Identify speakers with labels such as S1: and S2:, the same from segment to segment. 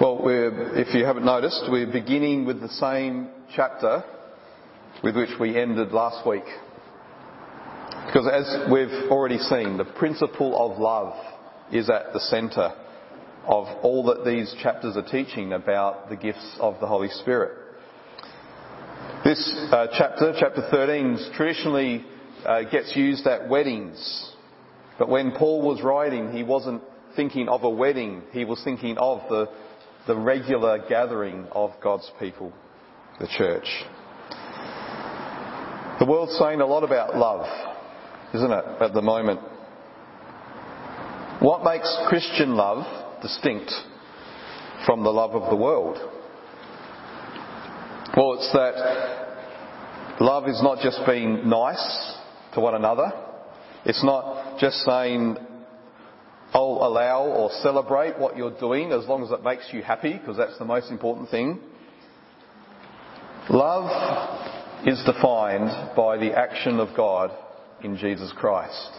S1: Well, if you haven't noticed, we're beginning with the same chapter with which we ended last week. Because as we've already seen, the principle of love is at the centre of all that these chapters are teaching about the gifts of the Holy Spirit. This uh, chapter, chapter 13, traditionally uh, gets used at weddings. But when Paul was writing, he wasn't thinking of a wedding, he was thinking of the the regular gathering of God's people, the church. The world's saying a lot about love, isn't it, at the moment? What makes Christian love distinct from the love of the world? Well, it's that love is not just being nice to one another. It's not just saying, I'll allow or celebrate what you're doing as long as it makes you happy, because that's the most important thing. Love is defined by the action of God in Jesus Christ.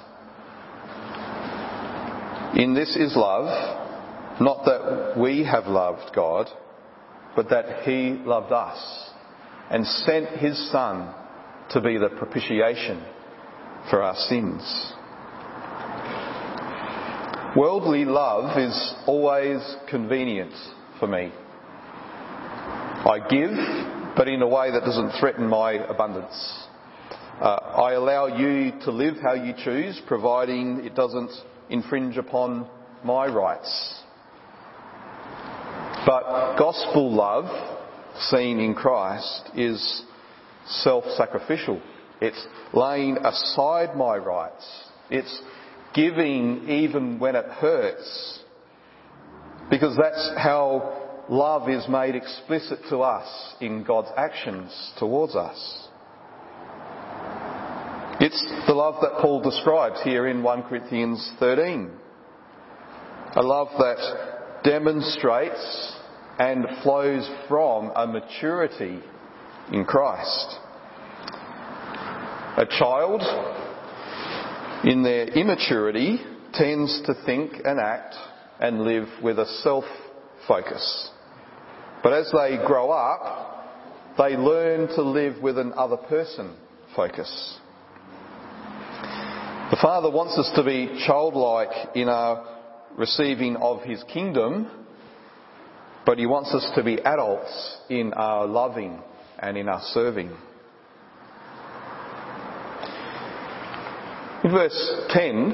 S1: In this is love, not that we have loved God, but that He loved us and sent His Son to be the propitiation for our sins. Worldly love is always convenient for me. I give, but in a way that doesn't threaten my abundance. Uh, I allow you to live how you choose, providing it doesn't infringe upon my rights. But gospel love, seen in Christ, is self-sacrificial. It's laying aside my rights. It's giving even when it hurts. Because that's how love is made explicit to us in God's actions towards us. It's the love that Paul describes here in 1 Corinthians 13. A love that demonstrates and flows from a maturity in Christ. A child in their immaturity, tends to think and act and live with a self focus. But as they grow up, they learn to live with an other person focus. The Father wants us to be childlike in our receiving of His kingdom, but He wants us to be adults in our loving and in our serving. Verse 10,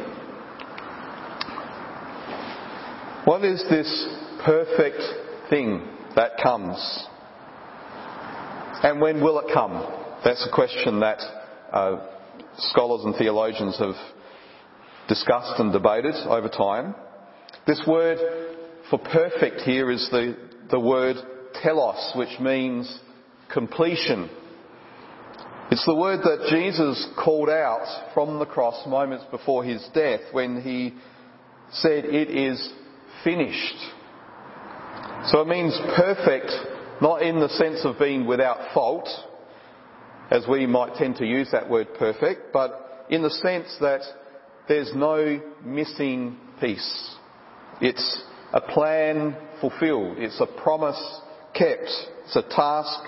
S1: what is this perfect thing that comes? And when will it come? That's a question that uh, scholars and theologians have discussed and debated over time. This word for perfect here is the, the word telos, which means completion it's the word that Jesus called out from the cross moments before his death when he said, It is finished. So it means perfect, not in the sense of being without fault, as we might tend to use that word perfect, but in the sense that there's no missing piece. It's a plan fulfilled. It's a promise kept. It's a task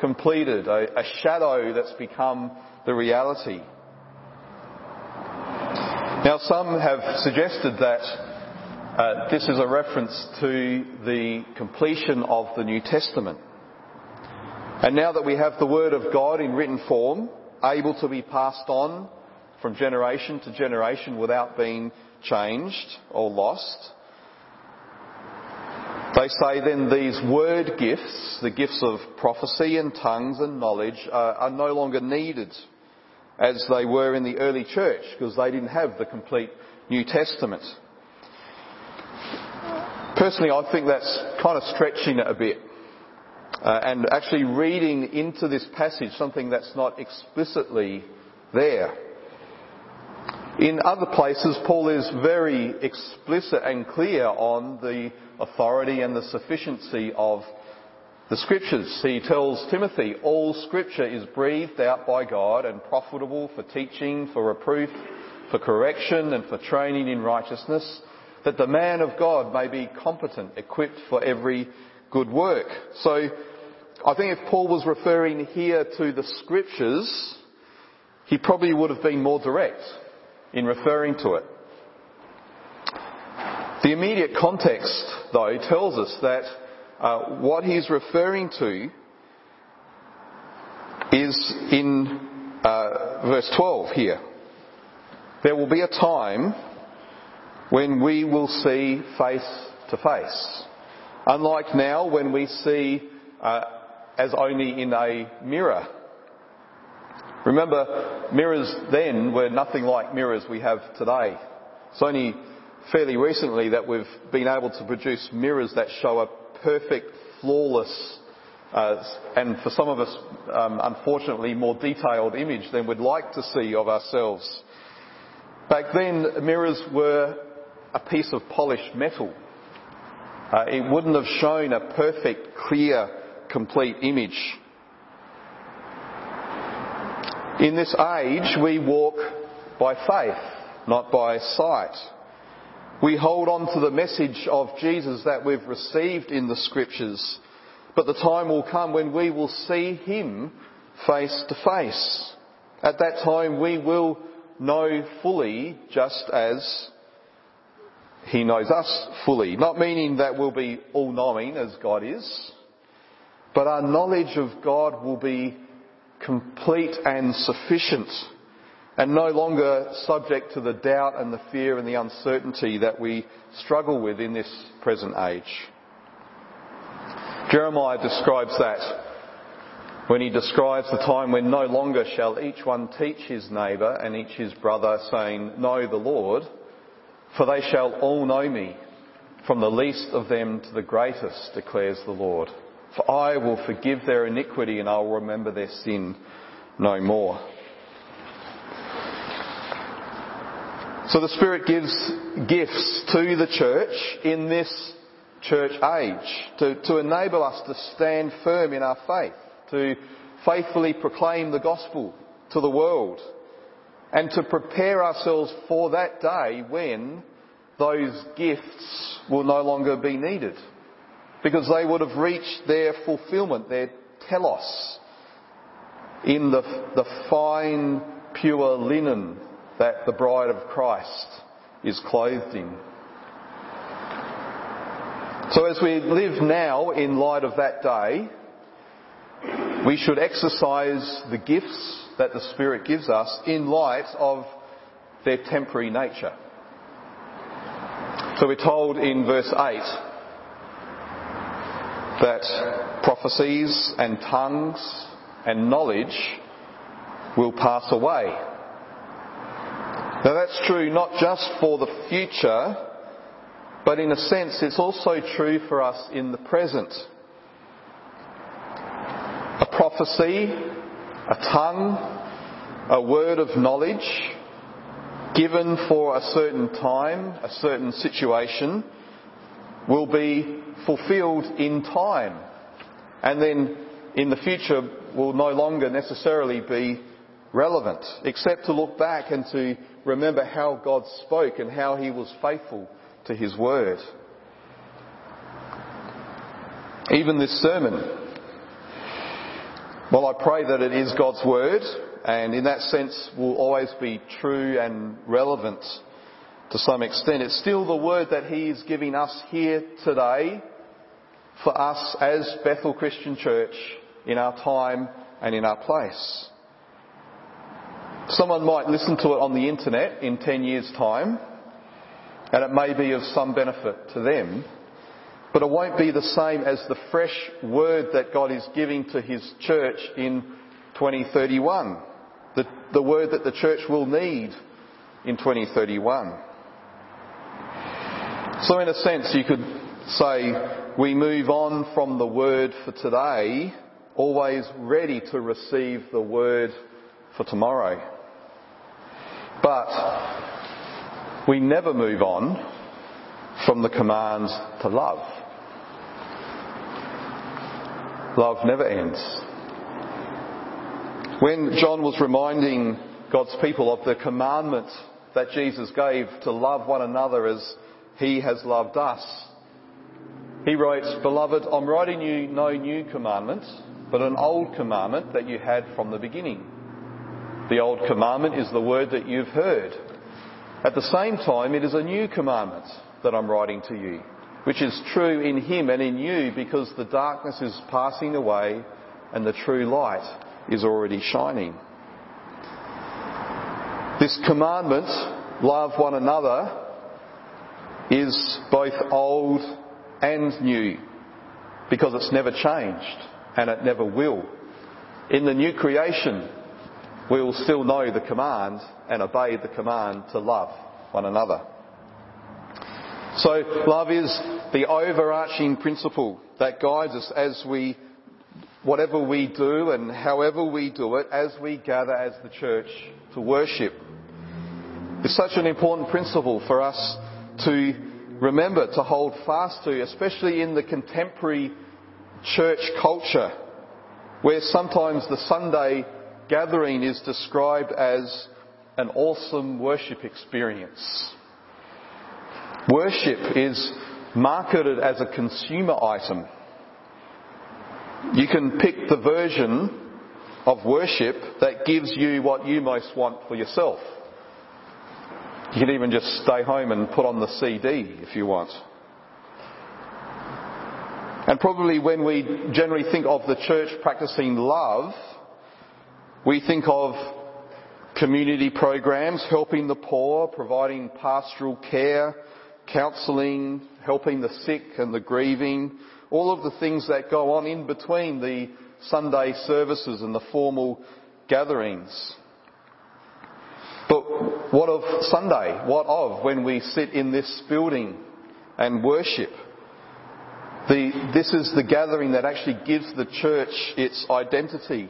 S1: completed, a, a shadow that's become the reality. Now, some have suggested that uh, this is a reference to the completion of the New Testament. And now that we have the Word of God in written form, able to be passed on from generation to generation without being changed or lost, they say then these word gifts, the gifts of prophecy and tongues and knowledge, are, are no longer needed as they were in the early church because they didn't have the complete New Testament. Personally, I think that's kind of stretching it a bit. Uh, and actually reading into this passage something that's not explicitly there. In other places, Paul is very explicit and clear on the authority and the sufficiency of the scriptures. He tells Timothy, all scripture is breathed out by God and profitable for teaching, for reproof, for correction, and for training in righteousness, that the man of God may be competent, equipped for every good work. So I think if Paul was referring here to the scriptures, he probably would have been more direct in referring to it. The immediate context, though, tells us that uh, what he's referring to is in uh, verse 12 here. There will be a time when we will see face to face. Unlike now when we see uh, as only in a mirror. Remember, mirrors then were nothing like mirrors we have today. It's only fairly recently that we've been able to produce mirrors that show a perfect, flawless, uh, and for some of us, um, unfortunately, more detailed image than we'd like to see of ourselves. Back then, mirrors were a piece of polished metal. Uh, it wouldn't have shown a perfect, clear, complete image. In this age, we walk by faith, not by sight. We hold on to the message of Jesus that we've received in the scriptures, but the time will come when we will see Him face to face. At that time, we will know fully just as He knows us fully. Not meaning that we'll be all knowing as God is, but our knowledge of God will be complete and sufficient and no longer subject to the doubt and the fear and the uncertainty that we struggle with in this present age. Jeremiah describes that when he describes the time when no longer shall each one teach his neighbour and each his brother, saying, Know the Lord, for they shall all know me, from the least of them to the greatest, declares the Lord. For I will forgive their iniquity and I will remember their sin no more. So the Spirit gives gifts to the church in this church age to, to enable us to stand firm in our faith, to faithfully proclaim the gospel to the world, and to prepare ourselves for that day when those gifts will no longer be needed. Because they would have reached their fulfillment, their telos, in the, the fine, pure linen that the bride of Christ is clothed in. So as we live now in light of that day, we should exercise the gifts that the Spirit gives us in light of their temporary nature. So we're told in verse 8 that prophecies and tongues and knowledge will pass away. Now that's true not just for the future, but in a sense it's also true for us in the present. A prophecy, a tongue, a word of knowledge given for a certain time, a certain situation, will be fulfilled in time. And then in the future will no longer necessarily be relevant, except to look back and to remember how God spoke and how He was faithful to His word. Even this sermon, well, I pray that it is God's word, and in that sense will always be true and relevant to some extent. It's still the word that He is giving us here today for us as Bethel Christian Church in our time and in our place. Someone might listen to it on the internet in 10 years' time, and it may be of some benefit to them, but it won't be the same as the fresh word that God is giving to His church in 2031. The, the word that the church will need in 2031. So in a sense you could say we move on from the word for today, always ready to receive the word for tomorrow. But we never move on from the command to love. Love never ends. When John was reminding God's people of the commandment that Jesus gave to love one another as he has loved us. He writes, Beloved, I'm writing you no new commandment, but an old commandment that you had from the beginning. The old commandment is the word that you've heard. At the same time, it is a new commandment that I'm writing to you, which is true in him and in you because the darkness is passing away and the true light is already shining. This commandment, love one another, is both old and new because it's never changed and it never will. In the new creation, we will still know the command and obey the command to love one another. So love is the overarching principle that guides us as we, whatever we do and however we do it, as we gather as the church to worship. It's such an important principle for us to remember, to hold fast to, especially in the contemporary church culture, where sometimes the Sunday gathering is described as an awesome worship experience. Worship is marketed as a consumer item. You can pick the version of worship that gives you what you most want for yourself. You can even just stay home and put on the CD if you want. And probably when we generally think of the church practicing love, we think of community programs, helping the poor, providing pastoral care, counselling, helping the sick and the grieving, all of the things that go on in between the Sunday services and the formal gatherings. But what of Sunday? What of when we sit in this building and worship? The, this is the gathering that actually gives the church its identity.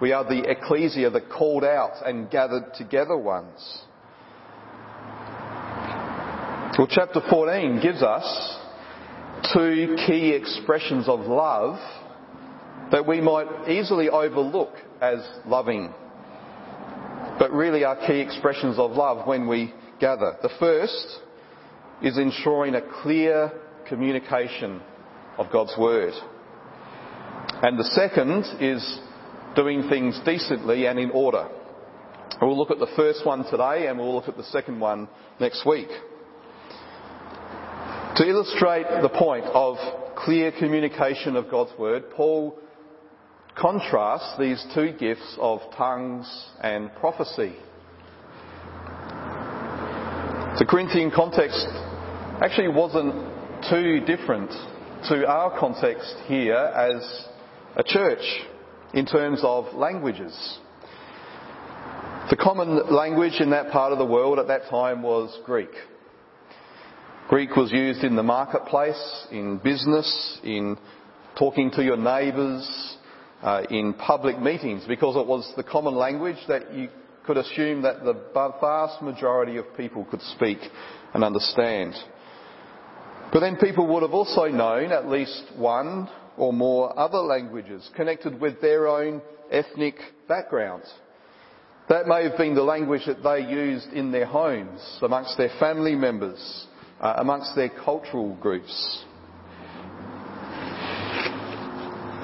S1: We are the ecclesia, the called out and gathered together ones. Well, chapter 14 gives us two key expressions of love that we might easily overlook as loving but really are key expressions of love when we gather. The first is ensuring a clear communication of God's Word. And the second is doing things decently and in order. We'll look at the first one today and we'll look at the second one next week. To illustrate the point of clear communication of God's Word, Paul contrasts these two gifts of tongues and prophecy. The Corinthian context actually wasn't too different to our context here as a church in terms of languages. The common language in that part of the world at that time was Greek. Greek was used in the marketplace, in business, in talking to your neighbours, uh, in public meetings because it was the common language that you could assume that the vast majority of people could speak and understand. But then people would have also known at least one or more other languages connected with their own ethnic backgrounds. That may have been the language that they used in their homes, amongst their family members, uh, amongst their cultural groups.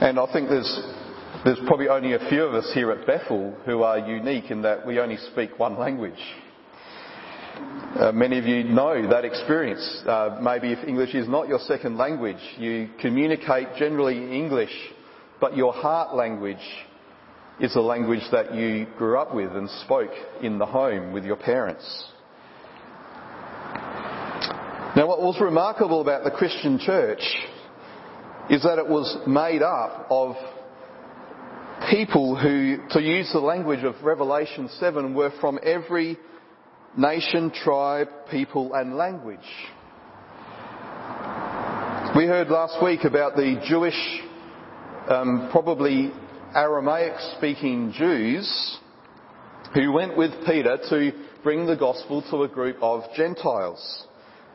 S1: And I think there's there's probably only a few of us here at Bethel who are unique in that we only speak one language. Uh, many of you know that experience. Uh, maybe if English is not your second language, you communicate generally in English, but your heart language is a language that you grew up with and spoke in the home with your parents. Now, what was remarkable about the Christian church is that it was made up of people who, to use the language of Revelation 7, were from every nation, tribe, people and language. We heard last week about the Jewish, um, probably Aramaic speaking Jews who went with Peter to bring the gospel to a group of Gentiles.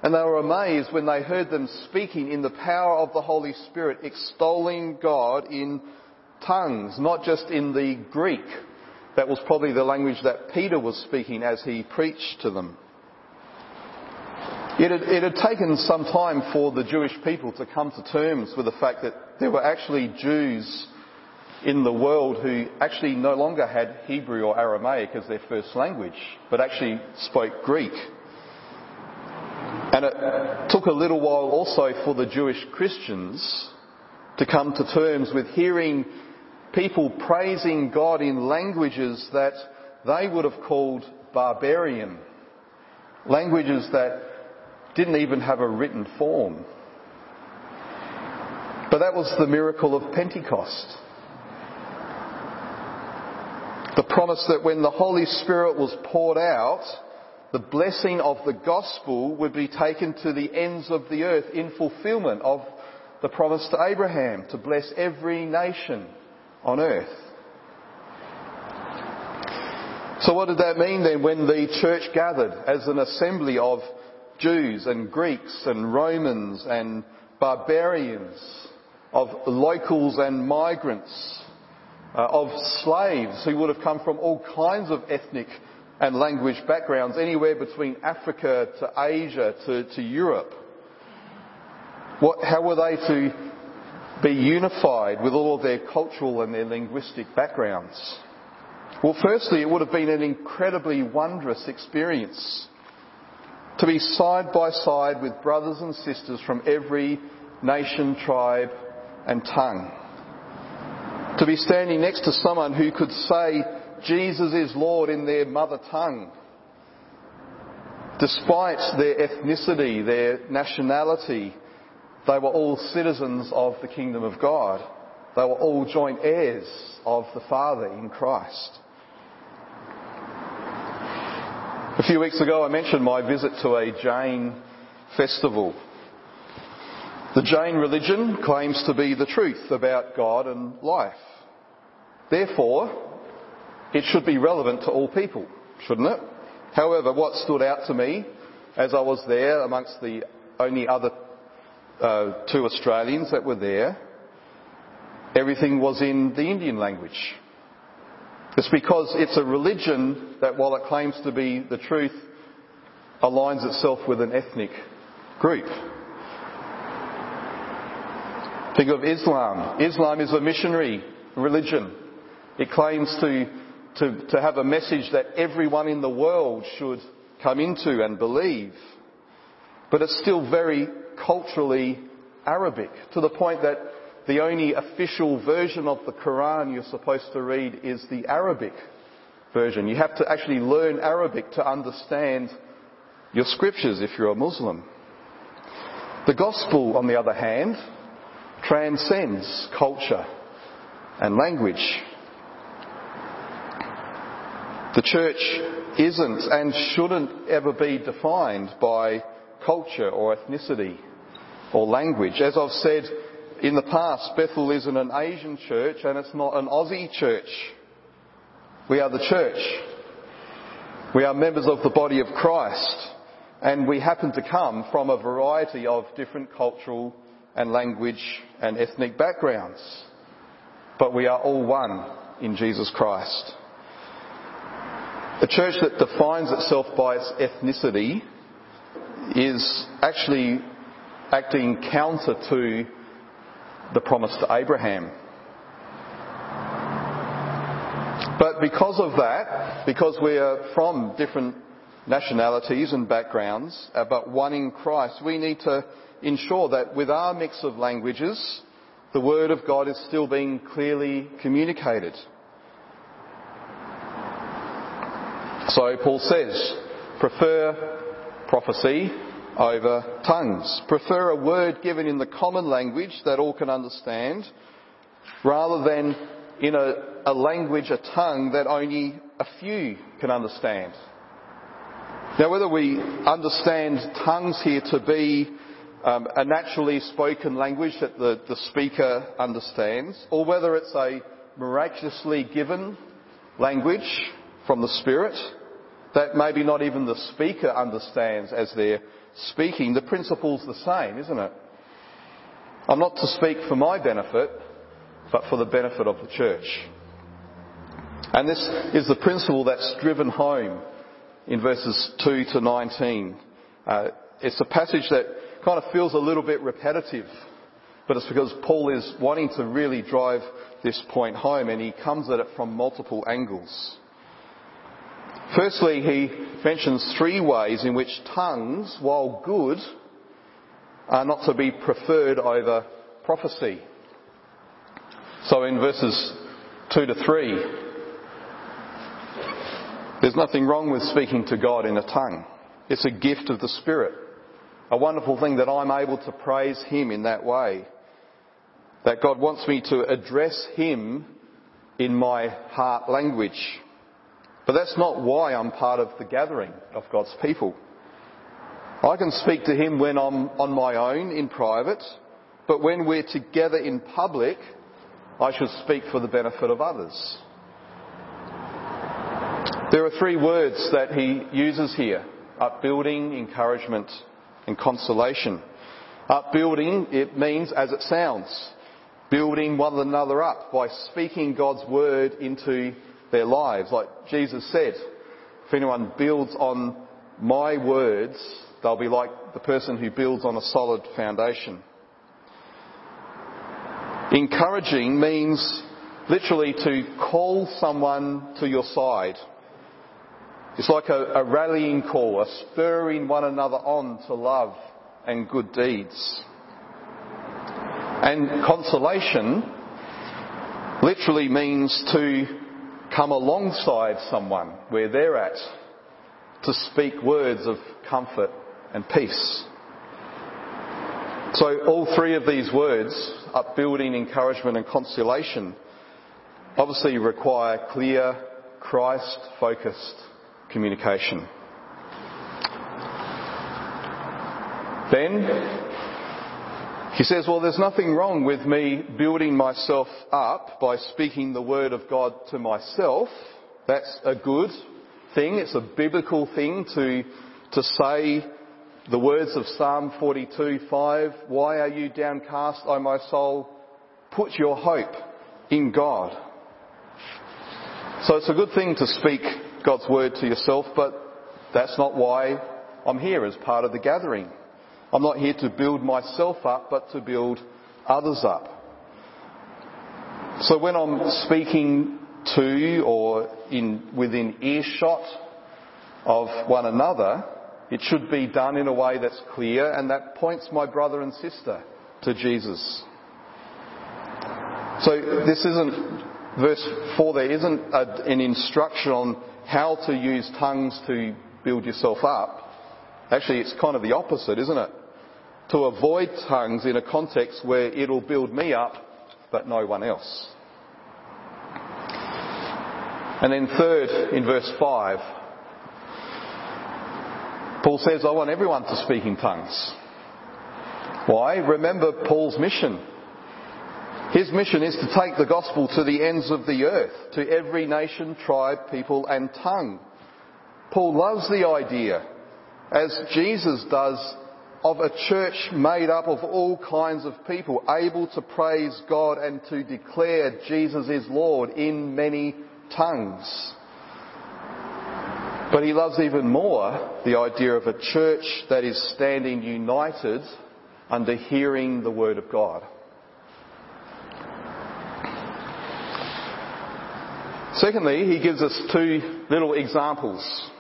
S1: And they were amazed when they heard them speaking in the power of the Holy Spirit, extolling God in tongues, not just in the Greek. That was probably the language that Peter was speaking as he preached to them. It had, it had taken some time for the Jewish people to come to terms with the fact that there were actually Jews in the world who actually no longer had Hebrew or Aramaic as their first language, but actually spoke Greek. And it took a little while also for the Jewish Christians to come to terms with hearing people praising God in languages that they would have called barbarian. Languages that didn't even have a written form. But that was the miracle of Pentecost. The promise that when the Holy Spirit was poured out, the blessing of the gospel would be taken to the ends of the earth in fulfillment of the promise to Abraham to bless every nation on earth. So what did that mean then when the church gathered as an assembly of Jews and Greeks and Romans and barbarians, of locals and migrants, uh, of slaves who would have come from all kinds of ethnic and language backgrounds, anywhere between Africa to Asia to, to Europe. What, how were they to be unified with all of their cultural and their linguistic backgrounds? Well, firstly, it would have been an incredibly wondrous experience to be side by side with brothers and sisters from every nation, tribe, and tongue. To be standing next to someone who could say, Jesus is Lord in their mother tongue. Despite their ethnicity, their nationality, they were all citizens of the kingdom of God. They were all joint heirs of the Father in Christ. A few weeks ago I mentioned my visit to a Jain festival. The Jain religion claims to be the truth about God and life. Therefore, it should be relevant to all people, shouldn't it? However, what stood out to me as I was there amongst the only other uh, two Australians that were there, everything was in the Indian language. It's because it's a religion that, while it claims to be the truth, aligns itself with an ethnic group. Think of Islam. Islam is a missionary religion. It claims to to, to have a message that everyone in the world should come into and believe. But it's still very culturally Arabic to the point that the only official version of the Quran you're supposed to read is the Arabic version. You have to actually learn Arabic to understand your scriptures if you're a Muslim. The gospel, on the other hand, transcends culture and language. The church isn't and shouldn't ever be defined by culture or ethnicity or language. As I've said in the past, Bethel isn't an Asian church and it's not an Aussie church. We are the church. We are members of the body of Christ and we happen to come from a variety of different cultural and language and ethnic backgrounds. But we are all one in Jesus Christ. A church that defines itself by its ethnicity is actually acting counter to the promise to Abraham. But because of that, because we are from different nationalities and backgrounds, uh, but one in Christ, we need to ensure that with our mix of languages, the Word of God is still being clearly communicated. So Paul says, prefer prophecy over tongues. Prefer a word given in the common language that all can understand rather than in a, a language, a tongue that only a few can understand. Now, whether we understand tongues here to be um, a naturally spoken language that the, the speaker understands, or whether it's a miraculously given language from the Spirit, that maybe not even the speaker understands as they're speaking, the principle's the same, isn't it? I'm not to speak for my benefit, but for the benefit of the church. And this is the principle that's driven home in verses 2 to 19. Uh, it's a passage that kind of feels a little bit repetitive, but it's because Paul is wanting to really drive this point home and he comes at it from multiple angles. Firstly, he mentions three ways in which tongues, while good, are not to be preferred over prophecy. So in verses 2 to 3, there's nothing wrong with speaking to God in a tongue. It's a gift of the Spirit. A wonderful thing that I'm able to praise Him in that way. That God wants me to address Him in my heart language. But that's not why I'm part of the gathering of God's people. I can speak to Him when I'm on my own in private, but when we're together in public, I should speak for the benefit of others. There are three words that he uses here upbuilding, encouragement, and consolation. Upbuilding, it means as it sounds, building one another up by speaking God's word into their lives. Like Jesus said, if anyone builds on my words, they'll be like the person who builds on a solid foundation. Encouraging means literally to call someone to your side. It's like a, a, rallying call, a spurring one another on to love and good deeds. And consolation literally means to come alongside someone where they're at to speak words of comfort and peace. So all three of these words, upbuilding, encouragement and consolation, obviously require clear, Christ-focused communication. Then he says, well, there's nothing wrong with me building myself up by speaking the word of God to myself. That's a good thing. It's a biblical thing to, to say the words of Psalm 42:5. Why are you downcast, O my soul? Put your hope in God. So it's a good thing to speak God's word to yourself, but that's not why I'm here as part of the gathering. I'm not here to build myself up, but to build others up. So when I'm speaking to or in, within earshot of one another, it should be done in a way that's clear and that points my brother and sister to Jesus. So this isn't, verse 4 there isn't a, an instruction on how to use tongues to build yourself up. Actually, it's kind of the opposite, isn't it? To avoid tongues in a context where it'll build me up, but no one else. And then third, in verse 5, Paul says, I want everyone to speak in tongues. Why? Remember Paul's mission. His mission is to take the gospel to the ends of the earth, to every nation, tribe, people, and tongue. Paul loves the idea as Jesus does, of a church made up of all kinds of people, able to praise God and to declare Jesus is Lord in many tongues. But he loves even more the idea of a church that is standing united under hearing the Word of God. Secondly, he gives us two little examples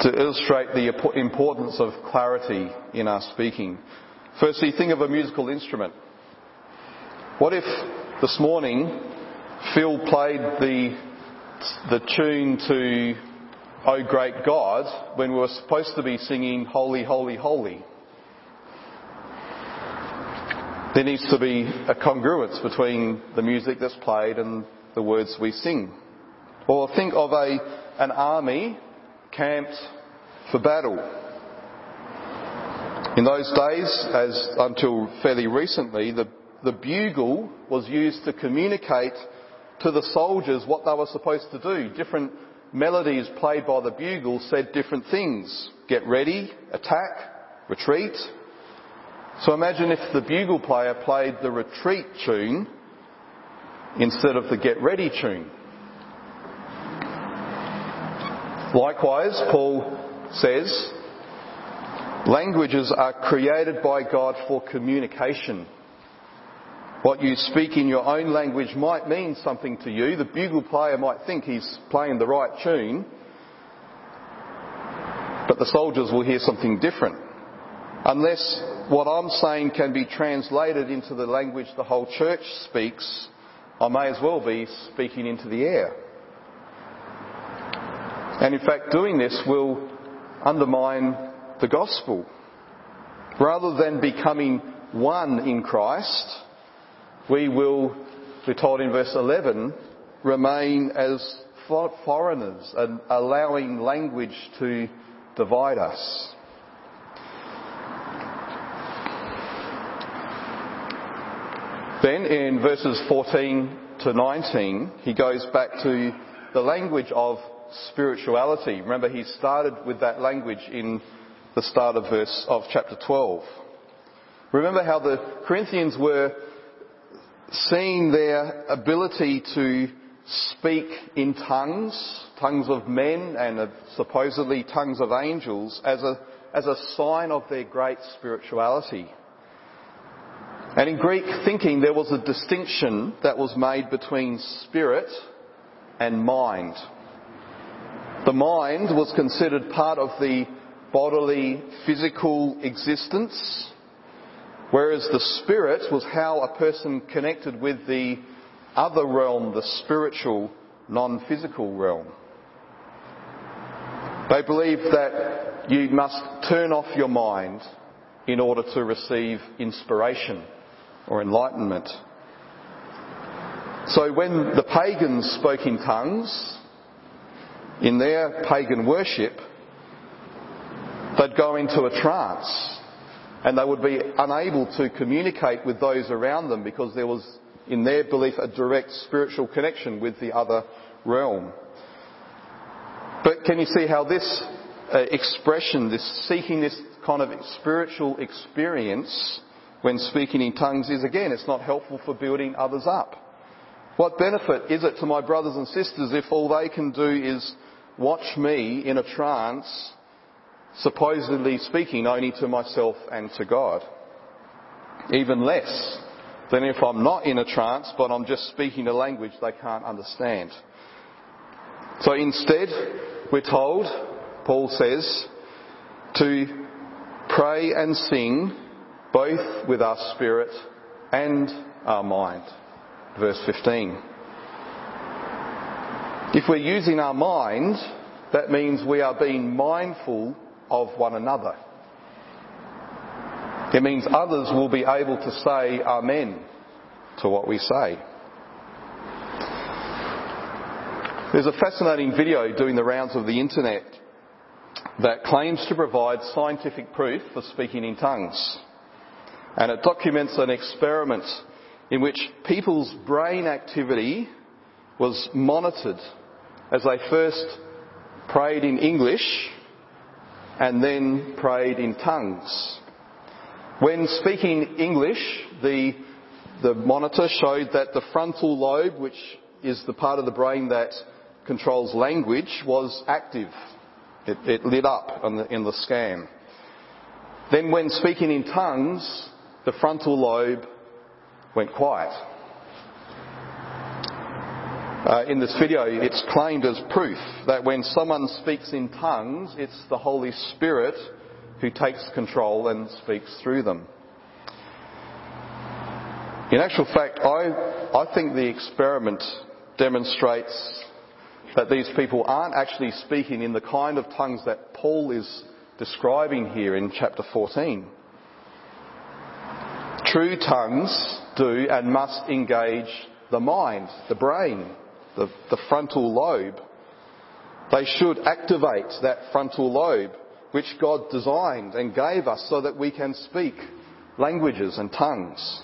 S1: to illustrate the importance of clarity in our speaking. Firstly, think of a musical instrument. What if this morning Phil played the, the tune to Oh Great God when we were supposed to be singing Holy, Holy, Holy? There needs to be a congruence between the music that's played and the words we sing. Or think of a, an army camped for battle. In those days, as until fairly recently, the, the bugle was used to communicate to the soldiers what they were supposed to do. Different melodies played by the bugle said different things. Get ready, attack, retreat. So imagine if the bugle player played the retreat tune instead of the get ready tune. Likewise, Paul says, languages are created by God for communication. What you speak in your own language might mean something to you. The bugle player might think he's playing the right tune, but the soldiers will hear something different. Unless what I'm saying can be translated into the language the whole church speaks, I may as well be speaking into the air. And in fact, doing this will undermine the gospel. Rather than becoming one in Christ, we will, we're told in verse 11, remain as foreigners and allowing language to divide us. Then in verses 14 to 19, he goes back to the language of spirituality. Remember, he started with that language in the start of verse of chapter 12. Remember how the Corinthians were seeing their ability to speak in tongues, tongues of men and uh, supposedly tongues of angels, as a, as a sign of their great spirituality. And in Greek thinking, there was a distinction that was made between spirit and mind. The mind was considered part of the bodily, physical existence, whereas the spirit was how a person connected with the other realm, the spiritual, non-physical realm. They believed that you must turn off your mind in order to receive inspiration or enlightenment. So when the pagans spoke in tongues, in their pagan worship, they'd go into a trance and they would be unable to communicate with those around them because there was, in their belief, a direct spiritual connection with the other realm. But can you see how this uh, expression, this seeking this kind of spiritual experience when speaking in tongues is again, it's not helpful for building others up. What benefit is it to my brothers and sisters if all they can do is watch me in a trance, supposedly speaking only to myself and to God? Even less than if I'm not in a trance, but I'm just speaking a language they can't understand. So instead, we're told, Paul says, to pray and sing both with our spirit and our mind. Verse 15. If we're using our mind, that means we are being mindful of one another. It means others will be able to say Amen to what we say. There's a fascinating video doing the rounds of the internet that claims to provide scientific proof for speaking in tongues and it documents an experiment in which people's brain activity was monitored as they first prayed in English and then prayed in tongues. When speaking English, the, the monitor showed that the frontal lobe, which is the part of the brain that controls language, was active. It, it lit up the, in the scan. Then when speaking in tongues, the frontal lobe went quiet. Uh, in this video, it's claimed as proof that when someone speaks in tongues, it's the Holy Spirit who takes control and speaks through them. In actual fact, I, I think the experiment demonstrates that these people aren't actually speaking in the kind of tongues that Paul is describing here in chapter 14. True tongues do and must engage the mind, the brain, the, the frontal lobe. They should activate that frontal lobe, which God designed and gave us so that we can speak languages and tongues.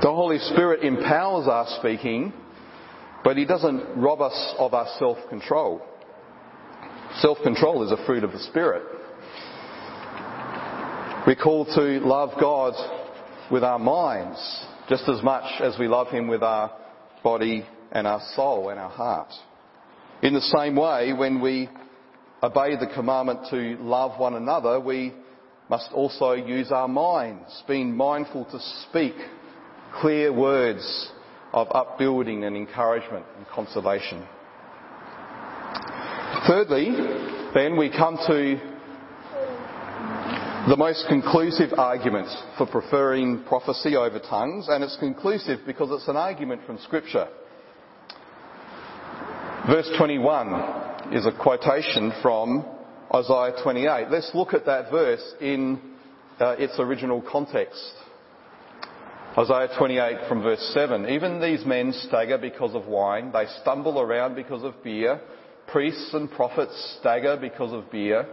S1: The Holy Spirit empowers our speaking, but He doesn't rob us of our self-control. Self-control is a fruit of the Spirit. We're called to love God with our minds just as much as we love Him with our body and our soul and our heart. In the same way, when we obey the commandment to love one another, we must also use our minds, being mindful to speak clear words of upbuilding and encouragement and consolation. Thirdly, then we come to the most conclusive argument for preferring prophecy over tongues, and it's conclusive because it's an argument from Scripture. Verse 21 is a quotation from Isaiah 28. Let's look at that verse in uh, its original context. Isaiah 28 from verse 7. Even these men stagger because of wine. They stumble around because of beer. Priests and prophets stagger because of beer.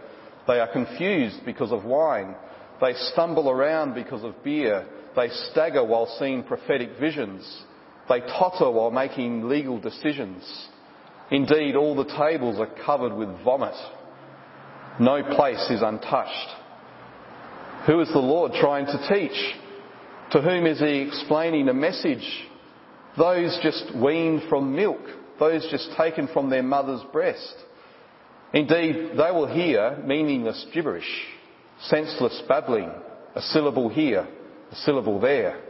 S1: They are confused because of wine. They stumble around because of beer. They stagger while seeing prophetic visions. They totter while making legal decisions. Indeed, all the tables are covered with vomit. No place is untouched. Who is the Lord trying to teach? To whom is he explaining a message? Those just weaned from milk, those just taken from their mother's breast. Indeed, they will hear meaningless gibberish, senseless babbling, a syllable here, a syllable there.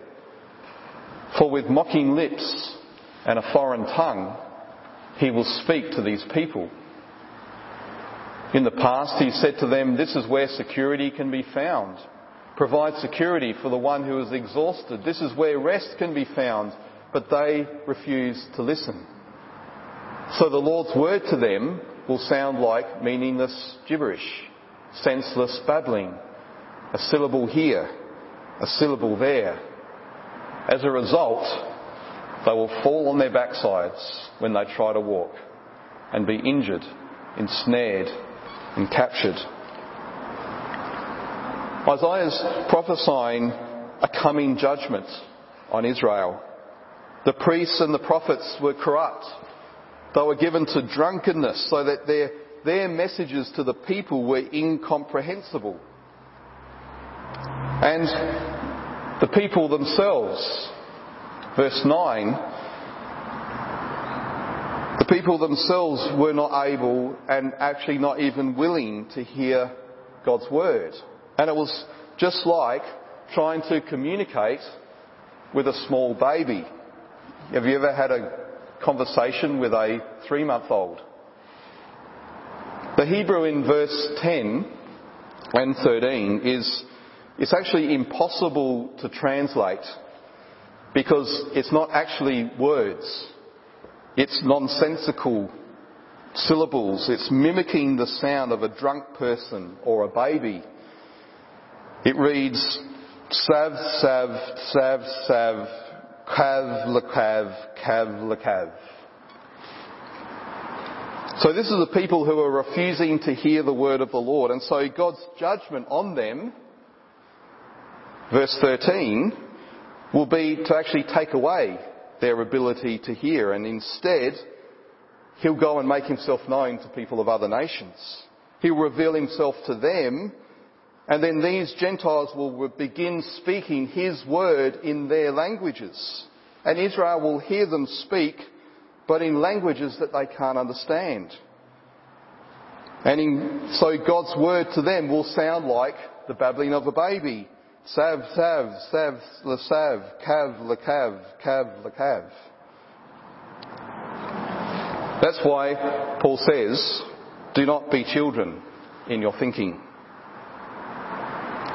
S1: For with mocking lips and a foreign tongue, he will speak to these people. In the past, he said to them, This is where security can be found. Provide security for the one who is exhausted. This is where rest can be found. But they refuse to listen. So the Lord's word to them will sound like meaningless gibberish, senseless babbling, a syllable here, a syllable there. As a result, they will fall on their backsides when they try to walk and be injured, ensnared, and captured. Isaiah's prophesying a coming judgment on Israel. The priests and the prophets were corrupt. They were given to drunkenness so that their, their messages to the people were incomprehensible. And the people themselves, verse 9, the people themselves were not able and actually not even willing to hear God's word. And it was just like trying to communicate with a small baby. Have you ever had a conversation with a three month old? The Hebrew in verse 10 and 13 is it's actually impossible to translate because it's not actually words. It's nonsensical syllables. It's mimicking the sound of a drunk person or a baby. It reads, Sav, Sav, Sav, Sav, Kav, Lakav, Kav, Lakav. So this is the people who are refusing to hear the word of the Lord. And so God's judgment on them, verse 13, will be to actually take away their ability to hear and instead he'll go and make himself known to people of other nations. He'll reveal himself to them and then these Gentiles will begin speaking His word in their languages. And Israel will hear them speak, but in languages that they can't understand. And in, so God's word to them will sound like the babbling of a baby. Sav, sav, sav, sav, kav, lakav, kav, lakav. That's why Paul says, do not be children in your thinking.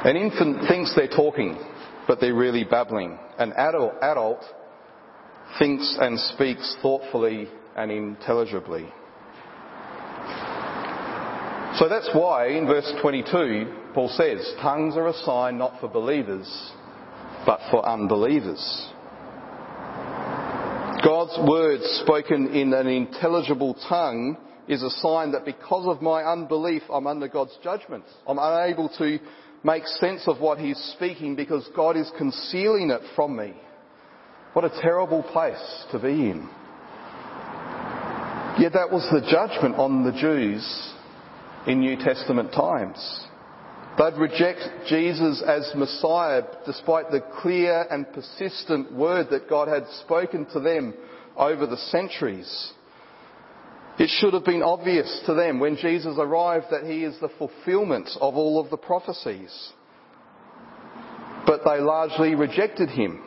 S1: An infant thinks they're talking, but they're really babbling. An adult, adult thinks and speaks thoughtfully and intelligibly. So that's why in verse 22, Paul says, tongues are a sign not for believers, but for unbelievers. God's words spoken in an intelligible tongue is a sign that because of my unbelief, I'm under God's judgment. I'm unable to make sense of what he's speaking because God is concealing it from me. What a terrible place to be in. Yet that was the judgment on the Jews in New Testament times. They'd reject Jesus as Messiah despite the clear and persistent word that God had spoken to them over the centuries. It should have been obvious to them when Jesus arrived that he is the fulfillment of all of the prophecies. But they largely rejected him.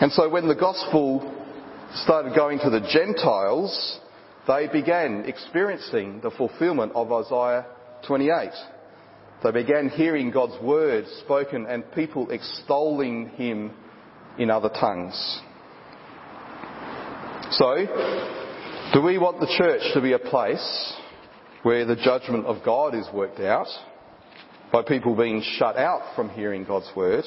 S1: And so when the gospel started going to the Gentiles, they began experiencing the fulfillment of Isaiah 28. They began hearing God's word spoken and people extolling him in other tongues. So, do we want the church to be a place where the judgment of God is worked out by people being shut out from hearing God's word?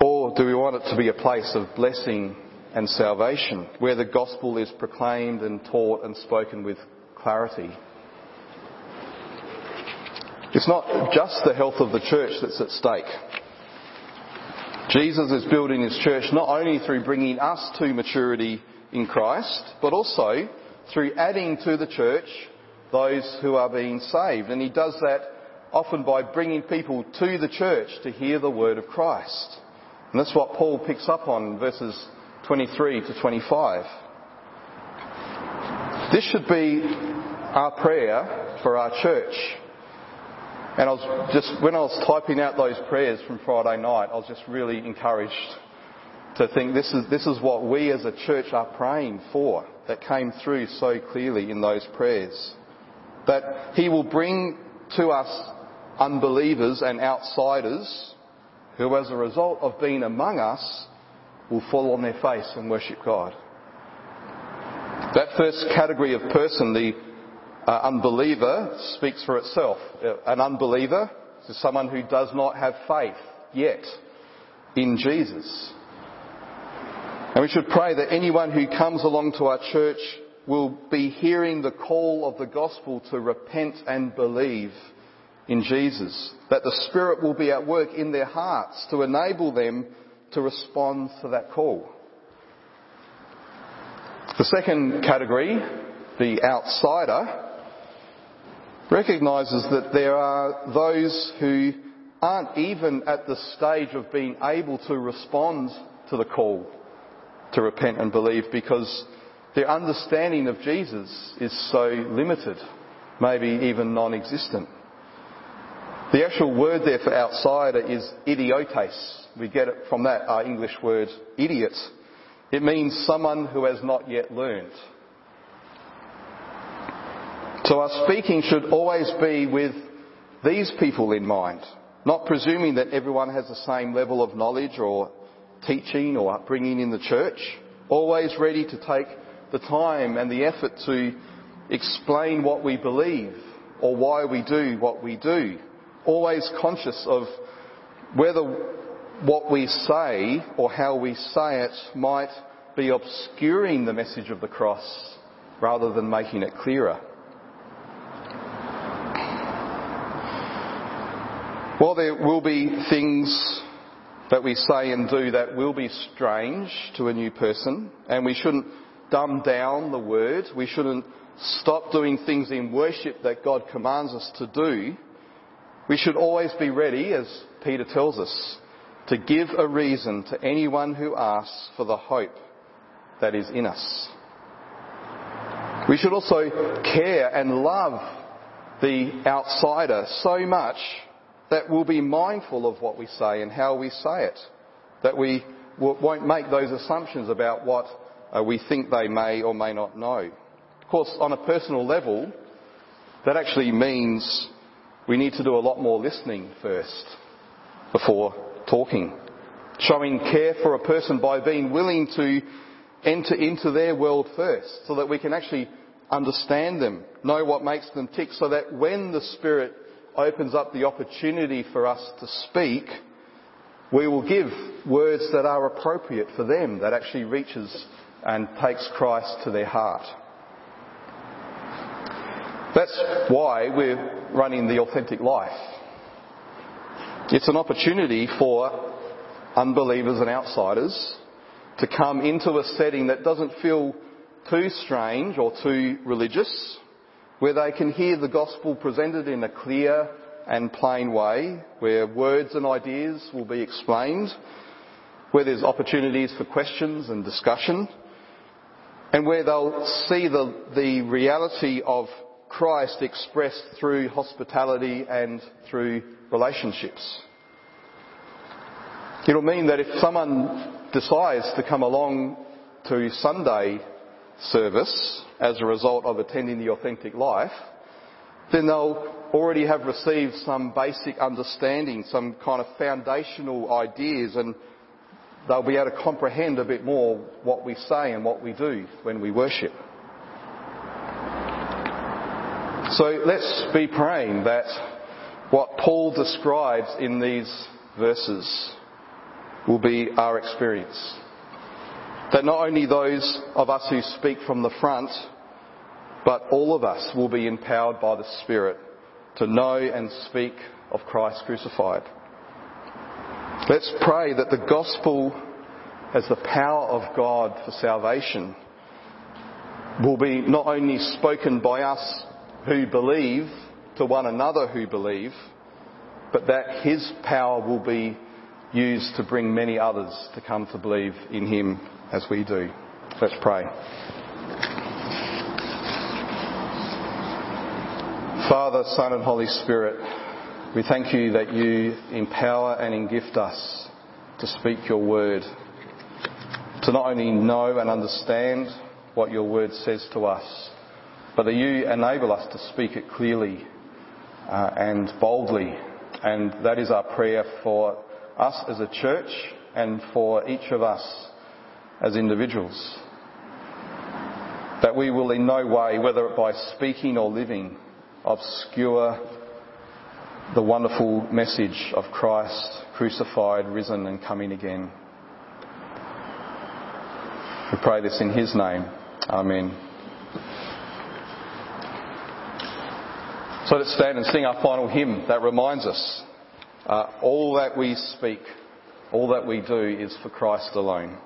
S1: Or do we want it to be a place of blessing and salvation where the gospel is proclaimed and taught and spoken with clarity? It's not just the health of the church that's at stake. Jesus is building his church not only through bringing us to maturity in Christ, but also through adding to the church those who are being saved. And he does that often by bringing people to the church to hear the word of Christ. And that's what Paul picks up on in verses 23 to 25. This should be our prayer for our church. And I was just, when I was typing out those prayers from Friday night, I was just really encouraged to think this is, this is what we as a church are praying for. That came through so clearly in those prayers. That He will bring to us unbelievers and outsiders who as a result of being among us will fall on their face and worship God. That first category of person, the uh, unbeliever speaks for itself. An unbeliever is someone who does not have faith yet in Jesus. And we should pray that anyone who comes along to our church will be hearing the call of the gospel to repent and believe in Jesus. That the Spirit will be at work in their hearts to enable them to respond to that call. The second category, the outsider, recognises that there are those who aren't even at the stage of being able to respond to the call to repent and believe because their understanding of Jesus is so limited, maybe even non-existent. The actual word there for outsider is idiotes. We get it from that our English word idiot. It means someone who has not yet learned. So our speaking should always be with these people in mind, not presuming that everyone has the same level of knowledge or teaching or upbringing in the church, always ready to take the time and the effort to explain what we believe or why we do what we do, always conscious of whether what we say or how we say it might be obscuring the message of the cross rather than making it clearer. While there will be things that we say and do that will be strange to a new person, and we shouldn't dumb down the word, we shouldn't stop doing things in worship that God commands us to do, we should always be ready, as Peter tells us, to give a reason to anyone who asks for the hope that is in us. We should also care and love the outsider so much that we'll be mindful of what we say and how we say it. That we won't make those assumptions about what uh, we think they may or may not know. Of course, on a personal level, that actually means we need to do a lot more listening first before talking. Showing care for a person by being willing to enter into their world first so that we can actually understand them, know what makes them tick so that when the Spirit opens up the opportunity for us to speak, we will give words that are appropriate for them, that actually reaches and takes Christ to their heart. That's why we're running the authentic life. It's an opportunity for unbelievers and outsiders to come into a setting that doesn't feel too strange or too religious, where they can hear the gospel presented in a clear and plain way, where words and ideas will be explained, where there's opportunities for questions and discussion, and where they'll see the, the reality of Christ expressed through hospitality and through relationships. It'll mean that if someone decides to come along to Sunday service as a result of attending the authentic life, then they'll already have received some basic understanding, some kind of foundational ideas, and they'll be able to comprehend a bit more what we say and what we do when we worship. So let's be praying that what Paul describes in these verses will be our experience. That not only those of us who speak from the front, but all of us will be empowered by the Spirit to know and speak of Christ crucified. Let's pray that the gospel as the power of God for salvation will be not only spoken by us who believe to one another who believe, but that His power will be used to bring many others to come to believe in Him as we do. Let's pray. Father, Son, and Holy Spirit, we thank you that you empower and gift us to speak your word, to not only know and understand what your word says to us, but that you enable us to speak it clearly uh, and boldly. And that is our prayer for us as a church and for each of us as individuals. That we will in no way, whether by speaking or living, obscure the wonderful message of Christ crucified, risen, and coming again. We pray this in His name. Amen. So let's stand and sing our final hymn that reminds us uh, all that we speak, all that we do is for Christ alone.